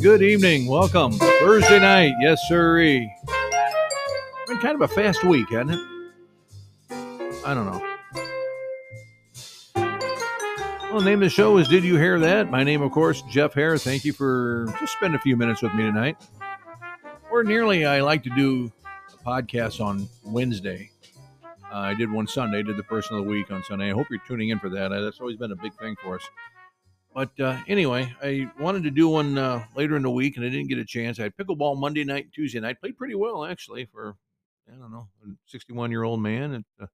good, evening. Welcome. Thursday night. Yes, sirree. Been kind of a fast week, hasn't it? I don't know. Well, the name of the show is Did You Hear That? My name, of course, Jeff Hare. Thank you for just spending a few minutes with me tonight. Ordinarily, I like to do a podcast on Wednesday. Uh, I did one Sunday, did the person of the week on Sunday. I hope you're tuning in for that. Uh, That's always been a big thing for us. But uh, anyway, I wanted to do one uh, later in the week, and I didn't get a chance. I had pickleball Monday night, Tuesday night. Played pretty well actually for I don't know, a 61 year old man. It uh,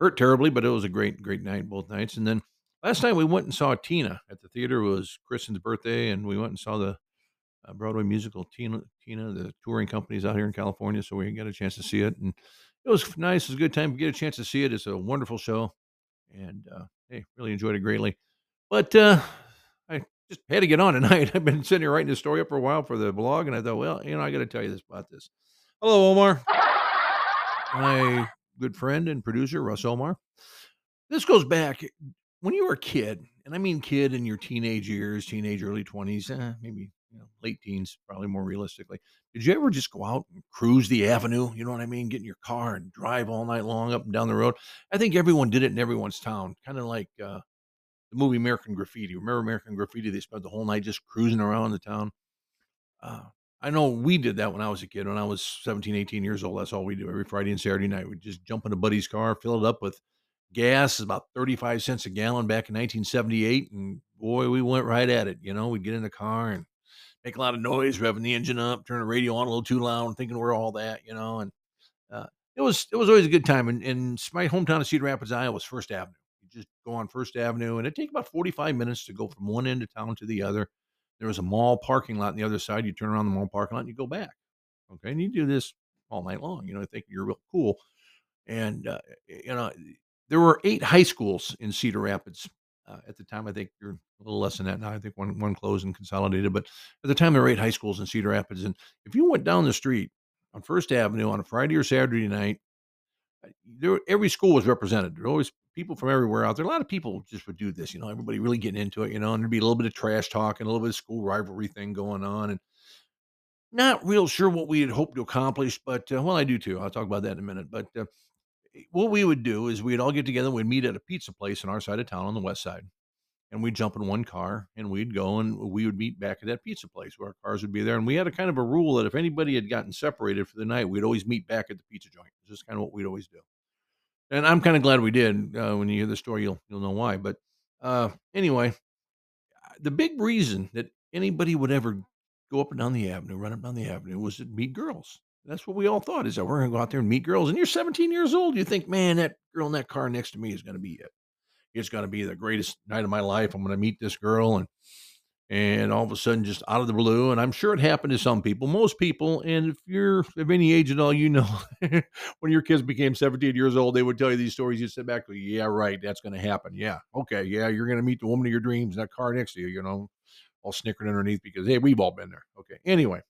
hurt terribly, but it was a great, great night both nights. And then last night we went and saw Tina at the theater. It was Kristen's birthday, and we went and saw the uh, Broadway musical Tina. Tina, the touring companies out here in California, so we got a chance to see it, and it was nice. It was a good time to get a chance to see it. It's a wonderful show, and uh, hey, really enjoyed it greatly. But uh, I just had to get on tonight. I've been sitting here writing this story up for a while for the blog, and I thought, well, you know, I got to tell you this about this. Hello, Omar, my good friend and producer, Russ Omar. This goes back when you were a kid, and I mean kid in your teenage years, teenage early twenties, eh, maybe you know, late teens, probably more realistically. Did you ever just go out and cruise the avenue? You know what I mean? Get in your car and drive all night long up and down the road. I think everyone did it in everyone's town, kind of like uh, the movie American Graffiti. Remember American Graffiti? They spent the whole night just cruising around the town. Uh, I know we did that when I was a kid. When I was 17, 18 years old, that's all we do every Friday and Saturday night. We'd just jump in a buddy's car, fill it up with gas, about 35 cents a gallon back in 1978. And boy, we went right at it. You know, we'd get in the car and make a lot of noise, revving the engine up, turn the radio on a little too loud, thinking we're all that, you know. And uh, it was it was always a good time. And, and my hometown of Cedar Rapids, Iowa, was First Avenue. Just go on First Avenue, and it take about 45 minutes to go from one end of town to the other. There was a mall parking lot on the other side. You turn around the mall parking lot and you go back. Okay. And you do this all night long, you know, I think you're real cool. And, uh, you know, there were eight high schools in Cedar Rapids. Uh, at the time, I think you're a little less than that now. I think one one closed and consolidated, but at the time there were eight high schools in Cedar Rapids. And if you went down the street on First Avenue on a Friday or Saturday night, there every school was represented. There were always people from everywhere out there. A lot of people just would do this, you know, everybody really getting into it, you know, and there'd be a little bit of trash talking, a little bit of school rivalry thing going on, and not real sure what we had hoped to accomplish, but uh, well, I do too. I'll talk about that in a minute. But uh, what we would do is we'd all get together, we'd meet at a pizza place on our side of town on the west side, and we'd jump in one car and we'd go and we would meet back at that pizza place where our cars would be there. And we had a kind of a rule that if anybody had gotten separated for the night, we'd always meet back at the pizza joint. It's just kind of what we'd always do and I'm kind of glad we did. Uh, when you hear the story, you'll you'll know why. But uh, anyway, the big reason that anybody would ever go up and down the avenue, run up and down the avenue, was to meet girls. That's what we all thought is that we're gonna go out there and meet girls. And you're 17 years old. You think, man, that girl in that car next to me is gonna be it. It's gonna be the greatest night of my life. I'm gonna meet this girl and and all of a sudden just out of the blue and i'm sure it happened to some people most people and if you're of any age at all you know when your kids became 17 years old they would tell you these stories you sit back yeah right that's going to happen yeah okay yeah you're going to meet the woman of your dreams in that car next to you you know all snickering underneath because hey we've all been there okay anyway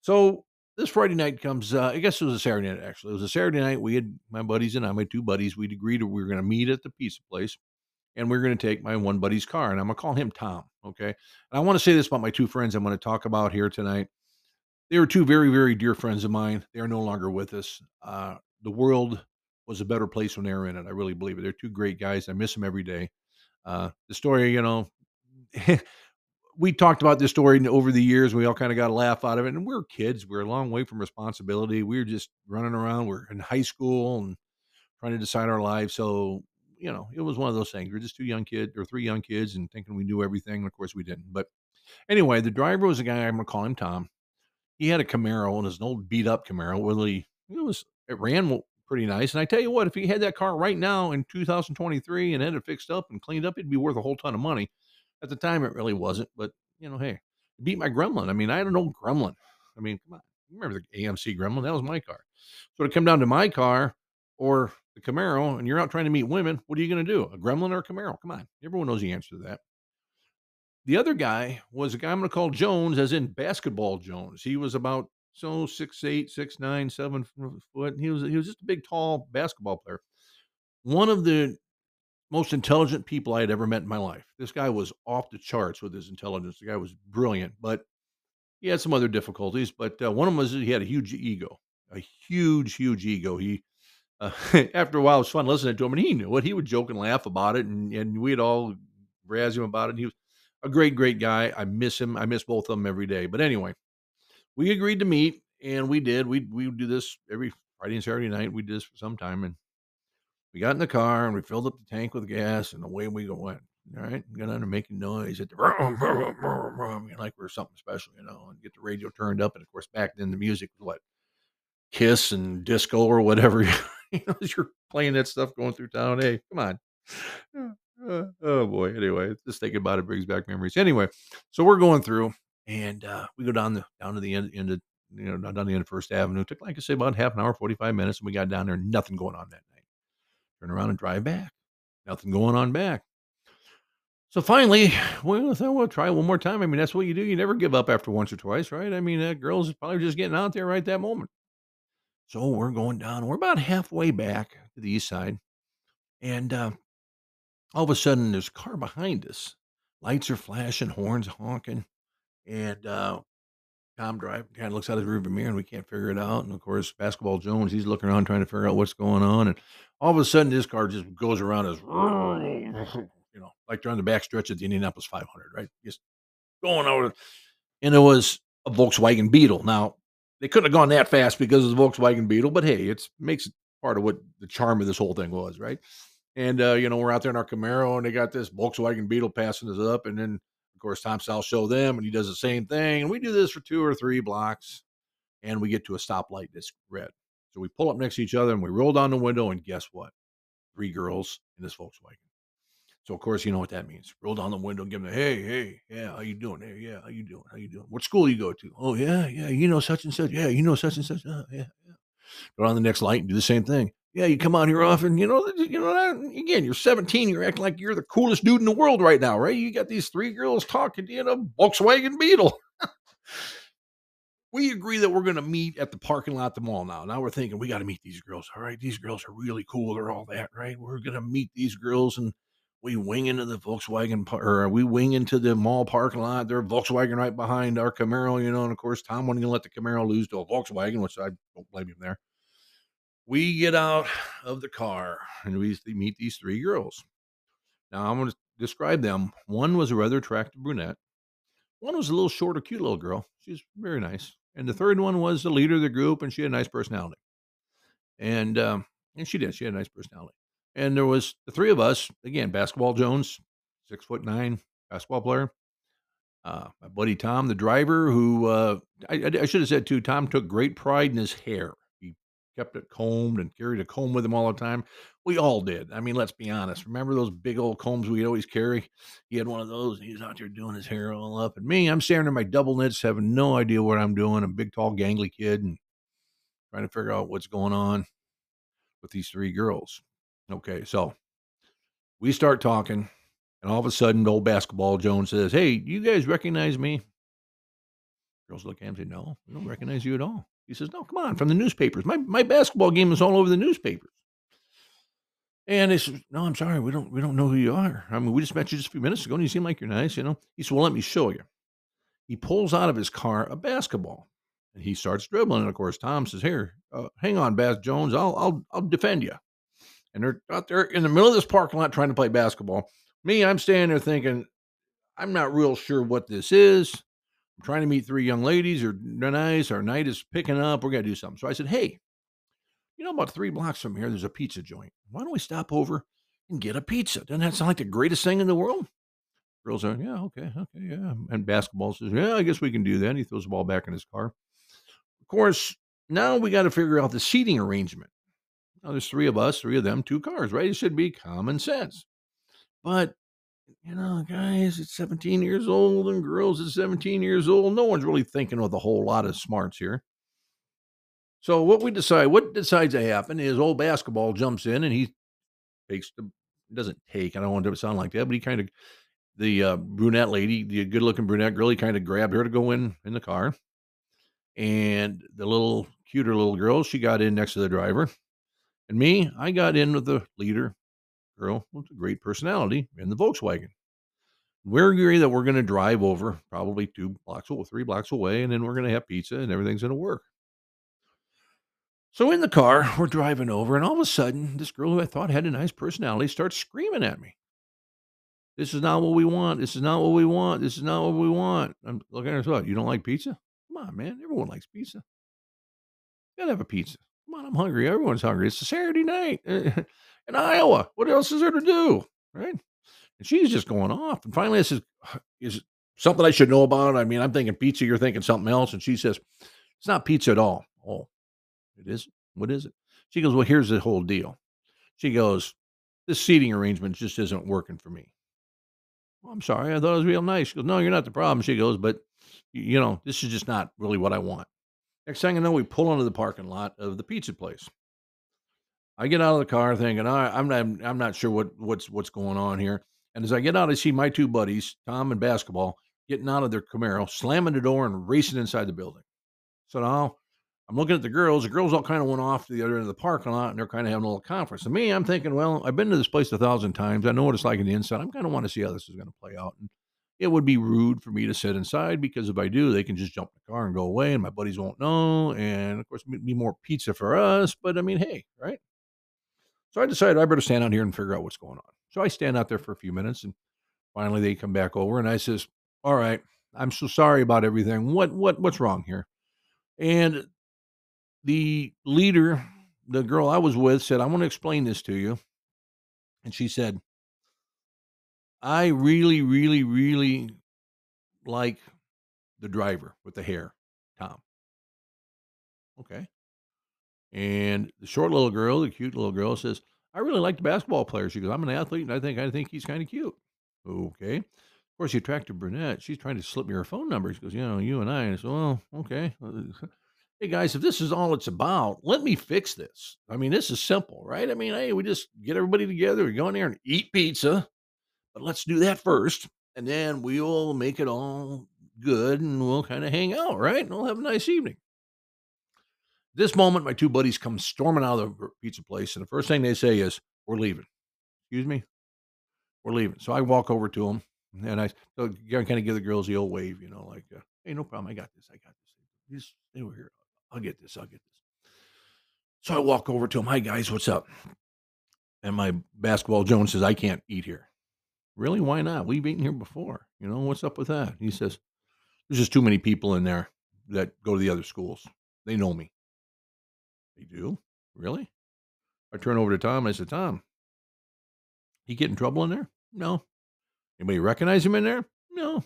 so this friday night comes uh, i guess it was a saturday night actually it was a saturday night we had my buddies and i my two buddies we'd agreed we were going to meet at the pizza place and we're going to take my one buddy's car and I'm going to call him Tom. Okay. And I want to say this about my two friends I'm going to talk about here tonight. They were two very, very dear friends of mine. They are no longer with us. Uh, the world was a better place when they were in it. I really believe it. They're two great guys. I miss them every day. Uh, the story, you know, we talked about this story over the years. We all kind of got a laugh out of it. And we are kids. We are a long way from responsibility. We were just running around. We we're in high school and trying to decide our lives. So you know, it was one of those things. We are just two young kids or three young kids and thinking we knew everything. Of course we didn't. But anyway, the driver was a guy, I'm going to call him Tom. He had a Camaro and his an old beat up Camaro. Really, it was, it ran pretty nice. And I tell you what, if he had that car right now in 2023 and had it fixed up and cleaned up, it'd be worth a whole ton of money. At the time, it really wasn't. But, you know, hey, beat my Gremlin. I mean, I had an old Gremlin. I mean, come on. Remember the AMC Gremlin? That was my car. So to come down to my car or the Camaro and you're out trying to meet women, what are you going to do? A Gremlin or a Camaro? Come on. Everyone knows the answer to that. The other guy was a guy I'm going to call Jones, as in basketball Jones. He was about so six eight, six nine, seven foot. He was he was just a big, tall basketball player. One of the most intelligent people I had ever met in my life. This guy was off the charts with his intelligence. The guy was brilliant, but he had some other difficulties, but uh, one of them was he had a huge ego, a huge, huge ego. He uh, after a while, it was fun listening to him, and he knew it. He would joke and laugh about it, and and we'd all razz him about it. And he was a great, great guy. I miss him. I miss both of them every day. But anyway, we agreed to meet, and we did. We we would do this every Friday and Saturday night. We did this for some time, and we got in the car and we filled up the tank with gas, and away we went. All right, got under making noise at the like we are something special, you know, and get the radio turned up. And of course, back then the music was what Kiss and disco or whatever. you know, you're playing that stuff going through town. Hey, come on. Uh, oh boy. Anyway, just thinking about it brings back memories. Anyway, so we're going through and uh, we go down the down to the end, end of you know down the end of First Avenue. It took like I say about half an hour, forty five minutes, and we got down there. Nothing going on that. Turn around and drive back. Nothing going on back. So finally, well, we'll try one more time. I mean, that's what you do. You never give up after once or twice, right? I mean, that girl's probably just getting out there right that moment. So we're going down. We're about halfway back to the east side, and uh, all of a sudden, there's a car behind us. Lights are flashing, horns honking, and uh, Tom drive kind of looks out his rearview mirror, and we can't figure it out. And of course, Basketball Jones, he's looking around trying to figure out what's going on, and all of a sudden, this car just goes around us, you know, like they're on the back stretch of the Indianapolis 500, right? Just going over, and it was a Volkswagen Beetle. Now they couldn't have gone that fast because of the Volkswagen Beetle, but hey, it makes it part of what the charm of this whole thing was, right? And uh, you know, we're out there in our Camaro, and they got this Volkswagen Beetle passing us up, and then of course Tom South show them, and he does the same thing, and we do this for two or three blocks, and we get to a stoplight that's red. So we pull up next to each other, and we roll down the window, and guess what? Three girls in this Volkswagen. So of course you know what that means. Roll down the window and give them a hey, hey, yeah, how you doing? Hey, yeah, how you doing? How you doing? What school you go to? Oh yeah, yeah, you know such and such. Yeah, you know such and such. Oh, yeah, yeah. Go on the next light and do the same thing. Yeah, you come out here often. You know, you know. Again, you're 17. You're acting like you're the coolest dude in the world right now, right? You got these three girls talking to you in a Volkswagen Beetle. we agree that we're going to meet at the parking lot, the mall now. Now we're thinking we got to meet these girls. All right, these girls are really cool. They're all that, right? We're going to meet these girls and we wing into the Volkswagen or we wing into the mall parking lot. There's Volkswagen right behind our Camaro, you know, and of course Tom wasn't gonna let the Camaro lose to a Volkswagen, which I don't blame him there. We get out of the car and we meet these three girls. Now I'm gonna describe them. One was a rather attractive brunette. One was a little shorter, cute little girl. She's very nice. And the third one was the leader of the group, and she had a nice personality. And um, and she did. She had a nice personality and there was the three of us again. Basketball Jones, six foot nine basketball player. Uh, my buddy Tom, the driver, who uh, I, I, should have said too. Tom took great pride in his hair. Kept it combed and carried a comb with him all the time. We all did. I mean, let's be honest. Remember those big old combs we always carry? He had one of those, and he was out there doing his hair all up. And me, I'm staring at my double knits, having no idea what I'm doing. I'm a big, tall, gangly kid, and trying to figure out what's going on with these three girls. Okay, so we start talking, and all of a sudden, old basketball Jones says, "Hey, you guys recognize me?" Girls look at him and say, "No, we don't recognize you at all." He says, "No, come on, from the newspapers. My my basketball game is all over the newspapers." And they said, "No, I'm sorry, we don't we don't know who you are. I mean, we just met you just a few minutes ago, and you seem like you're nice, you know." He said, "Well, let me show you." He pulls out of his car a basketball, and he starts dribbling. And of course, Tom says, "Here, uh, hang on, Bass Jones. I'll I'll I'll defend you." and they're out there in the middle of this parking lot trying to play basketball. Me, I'm standing there thinking, I'm not real sure what this is. I'm trying to meet three young ladies, they're nice. Our night is picking up. We're gonna do something. So I said, Hey, you know, about three blocks from here, there's a pizza joint. Why don't we stop over and get a pizza? Doesn't that sound like the greatest thing in the world? Girls are, yeah, okay, okay, yeah. And basketball says, yeah, I guess we can do that. And he throws the ball back in his car. Of course, now we got to figure out the seating arrangement. Now, there's three of us, three of them, two cars, right? It should be common sense. But, you know, guys, it's 17 years old and girls at 17 years old. No one's really thinking with a whole lot of smarts here. So what we decide, what decides to happen is old basketball jumps in and he takes the doesn't take. I don't want to sound like that, but he kind of the uh, brunette lady, the good looking brunette girl, he kind of grabbed her to go in in the car, and the little cuter little girl, she got in next to the driver, and me, I got in with the leader, girl with a great personality in the Volkswagen. We agree that we're going to drive over probably two blocks or three blocks away, and then we're going to have pizza, and everything's going to work. So in the car, we're driving over, and all of a sudden, this girl who I thought had a nice personality starts screaming at me. This is not what we want. This is not what we want. This is not what we want. I'm looking at her. What? You don't like pizza? Come on, man. Everyone likes pizza. You gotta have a pizza. Come on, I'm hungry. Everyone's hungry. It's a Saturday night in Iowa. What else is there to do? Right? And she's just going off. And finally, I says, Is something I should know about? I mean, I'm thinking pizza. You're thinking something else. And she says, It's not pizza at all. Oh, it is? What is it? She goes, Well, here's the whole deal. She goes, This seating arrangement just isn't working for me. Well, I'm sorry. I thought it was real nice. She goes, No, you're not the problem. She goes, But, you know, this is just not really what I want. Next thing I know, we pull into the parking lot of the pizza place. I get out of the car thinking, all right, I'm not, I'm not sure what, what's, what's going on here. And as I get out, I see my two buddies, Tom and Basketball, getting out of their Camaro, slamming the door and racing inside the building. So now I'm looking at the girls. The girls all kind of went off to the other end of the parking lot and they're kind of having a little conference. And me, I'm thinking, well, I've been to this place a thousand times. I know what it's like on the inside. I'm kind of want to see how this is going to play out. And it would be rude for me to sit inside because if I do, they can just jump in the car and go away and my buddies won't know. And of course, be more pizza for us. But I mean, hey, right? So I decided I better stand out here and figure out what's going on. So I stand out there for a few minutes and finally they come back over and I says, All right, I'm so sorry about everything. What what what's wrong here? And the leader, the girl I was with, said, I want to explain this to you. And she said, I really, really, really like the driver with the hair, Tom. Okay. And the short little girl, the cute little girl, says, I really like the basketball player. She goes, I'm an athlete and I think I think he's kind of cute. Okay. Of course, the attractive brunette, she's trying to slip me her phone number. She goes, you know, you and I. And I said, well, okay. Hey guys, if this is all it's about, let me fix this. I mean, this is simple, right? I mean, hey, we just get everybody together, we go in there and eat pizza. But let's do that first, and then we'll make it all good and we'll kind of hang out, right? And we'll have a nice evening. This moment, my two buddies come storming out of the pizza place, and the first thing they say is, We're leaving. Excuse me? We're leaving. So I walk over to them and I so kind of give the girls the old wave, you know, like, uh, Hey, no problem. I got this. I got this. Just stay over here. I'll get this. I'll get this. So I walk over to him. Hi, guys. What's up? And my basketball Jones says, I can't eat here. Really? Why not? We've eaten here before. You know, what's up with that? He says, There's just too many people in there that go to the other schools. They know me. They do? Really? I turn over to Tom I said, Tom, he get in trouble in there? No. Anybody recognize him in there? No.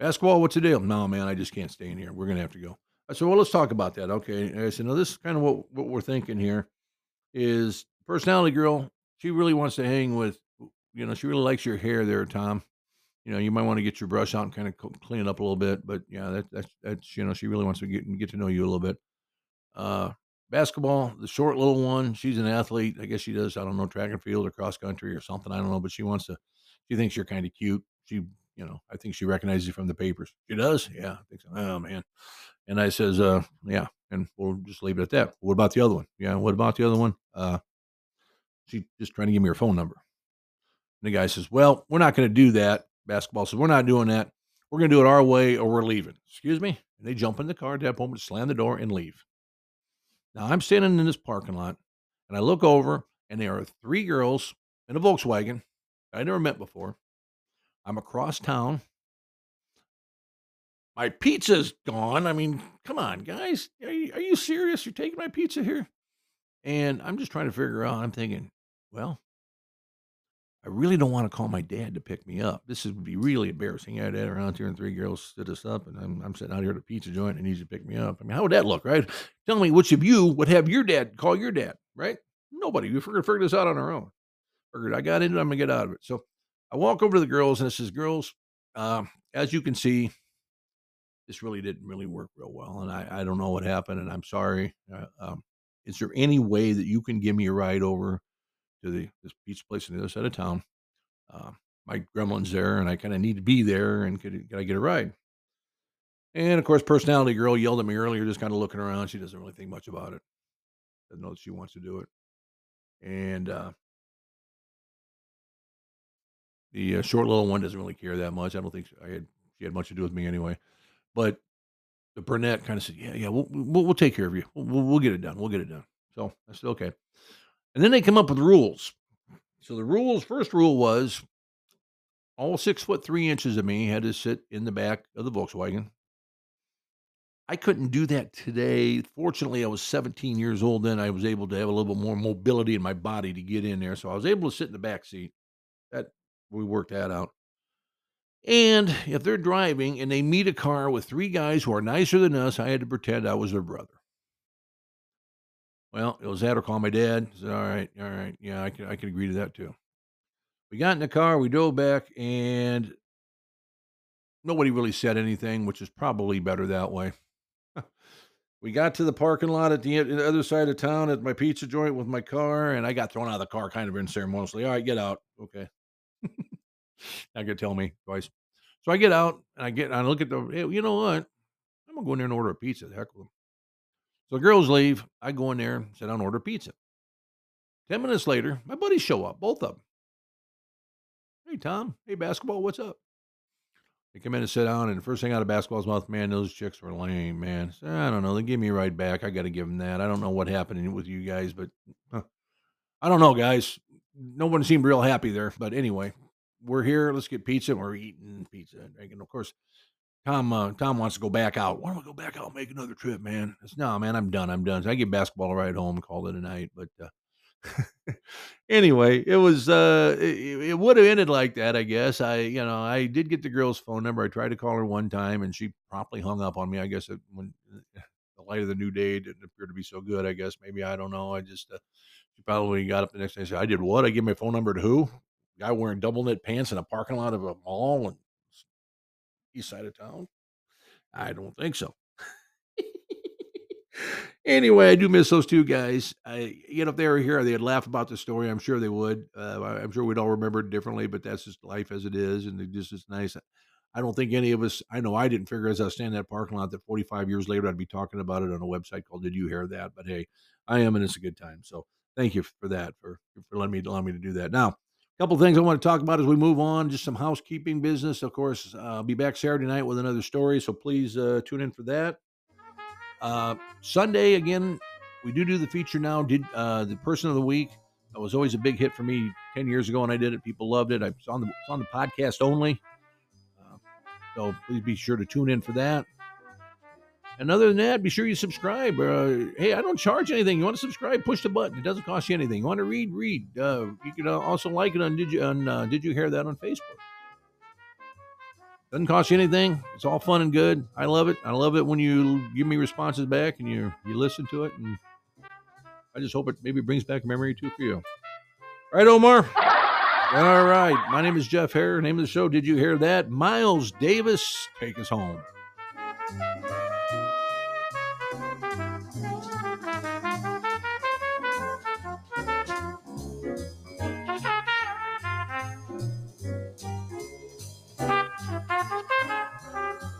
Ask Basketball, what's the deal? No, man, I just can't stay in here. We're gonna have to go. I said, well, let's talk about that. Okay. And I said, no, this is kind of what, what we're thinking here is personality girl. She really wants to hang with, you know, she really likes your hair there, Tom. You know, you might want to get your brush out and kind of clean it up a little bit. But yeah, that, that's, that's, you know, she really wants to get, get to know you a little bit. Uh, basketball, the short little one, she's an athlete. I guess she does, I don't know, track and field or cross country or something. I don't know, but she wants to, she thinks you're kind of cute. She, you know, I think she recognizes you from the papers. She does? Yeah, I think so. Oh, man. And I says, uh, yeah, and we'll just leave it at that. What about the other one? Yeah, what about the other one? Uh, she just trying to give me her phone number. And the guy says, well, we're not going to do that. Basketball says, we're not doing that. We're going to do it our way or we're leaving. Excuse me? And they jump in the car at moment, slam the door, and leave. Now I'm standing in this parking lot and I look over and there are three girls in a Volkswagen I never met before. I'm across town. My pizza's gone. I mean, come on, guys. Are you, are you serious? You're taking my pizza here? And I'm just trying to figure out. I'm thinking, well, I really don't want to call my dad to pick me up. This would be really embarrassing. I had dad around here and three girls stood us up, and I'm, I'm sitting out here at a pizza joint and he needs to pick me up. I mean, how would that look, right? Tell me which of you would have your dad call your dad, right? Nobody. We figured, figured this out on our own. Figured I got into it, I'm going to get out of it. So I walk over to the girls and it says, Girls, uh, as you can see, this really didn't really work real well. And I, I don't know what happened, and I'm sorry. Uh, um, is there any way that you can give me a ride over to the this pizza place on the other side of town? Uh, my gremlin's there, and I kind of need to be there, and could, could I get a ride? And of course, personality girl yelled at me earlier, just kind of looking around. She doesn't really think much about it. Doesn't know that she wants to do it. And uh, The uh, short little one doesn't really care that much. I don't think I had she had much to do with me anyway. But the brunette kind of said, "Yeah, yeah, we'll, we'll, we'll take care of you. We'll, we'll get it done. We'll get it done." So I said, "Okay." And then they come up with rules. So the rules, first rule was all six foot three inches of me had to sit in the back of the Volkswagen. I couldn't do that today. Fortunately, I was 17 years old then. I was able to have a little bit more mobility in my body to get in there. So I was able to sit in the back seat. That we worked that out. And if they're driving and they meet a car with three guys who are nicer than us, I had to pretend I was their brother. Well, it was that or call my dad. I said, all right, all right. Yeah, I can I can agree to that too. We got in the car, we drove back, and nobody really said anything, which is probably better that way. we got to the parking lot at the, the other side of town at my pizza joint with my car, and I got thrown out of the car kind of unceremoniously. All right, get out. Okay. Not gonna tell me twice. So I get out and I get and I look at the hey, you know what? I'm gonna go in there and order a pizza. The heck with them. So the girls leave. I go in there, and sit down, order pizza. Ten minutes later, my buddies show up, both of them. Hey Tom, hey basketball, what's up? They come in and sit down, and the first thing out of basketball's mouth, man, those chicks were lame, man. I don't know. They give me right back. I got to give them that. I don't know what happened with you guys, but huh. I don't know, guys. No one seemed real happy there. But anyway, we're here. Let's get pizza. We're eating pizza and drinking. Of course, Tom uh, Tom wants to go back out. Why don't we go back out and make another trip, man? Said, no, man, I'm done. I'm done. So I get basketball right home call it a night. But uh, anyway, it was uh, it, it would have ended like that, I guess. I you know I did get the girl's phone number. I tried to call her one time, and she promptly hung up on me. I guess it, when the light of the new day didn't appear to be so good. I guess maybe I don't know. I just uh, she probably got up the next day and said, "I did what? I gave my phone number to who? guy wearing double knit pants in a parking lot of a mall and east side of town? I don't think so. anyway, I do miss those two guys. I, you know, if they were here, they'd laugh about the story. I'm sure they would. Uh, I'm sure we'd all remember it differently, but that's just life as it is, and it just is nice. I don't think any of us. I know I didn't figure as I was standing in that parking lot that 45 years later I'd be talking about it on a website called "Did You Hear That?" But hey, I am, and it's a good time. So thank you for that for for letting me allow me to do that. Now, couple things I want to talk about as we move on. Just some housekeeping business. Of course, uh, I'll be back Saturday night with another story, so please uh, tune in for that. Uh, Sunday again, we do do the feature now. Did uh, the person of the week? That was always a big hit for me ten years ago, and I did it. People loved it. I was on the on the podcast only, uh, so please be sure to tune in for that. And other than that, be sure you subscribe. Uh, hey, I don't charge anything. You want to subscribe? Push the button. It doesn't cost you anything. You want to read? Read. Uh, you can uh, also like it on Did you on uh, Did you hear that on Facebook? Doesn't cost you anything. It's all fun and good. I love it. I love it when you give me responses back and you you listen to it. And I just hope it maybe brings back memory too for you. All right, Omar. All right. My name is Jeff Hare. Name of the show. Did you hear that? Miles Davis, take us home.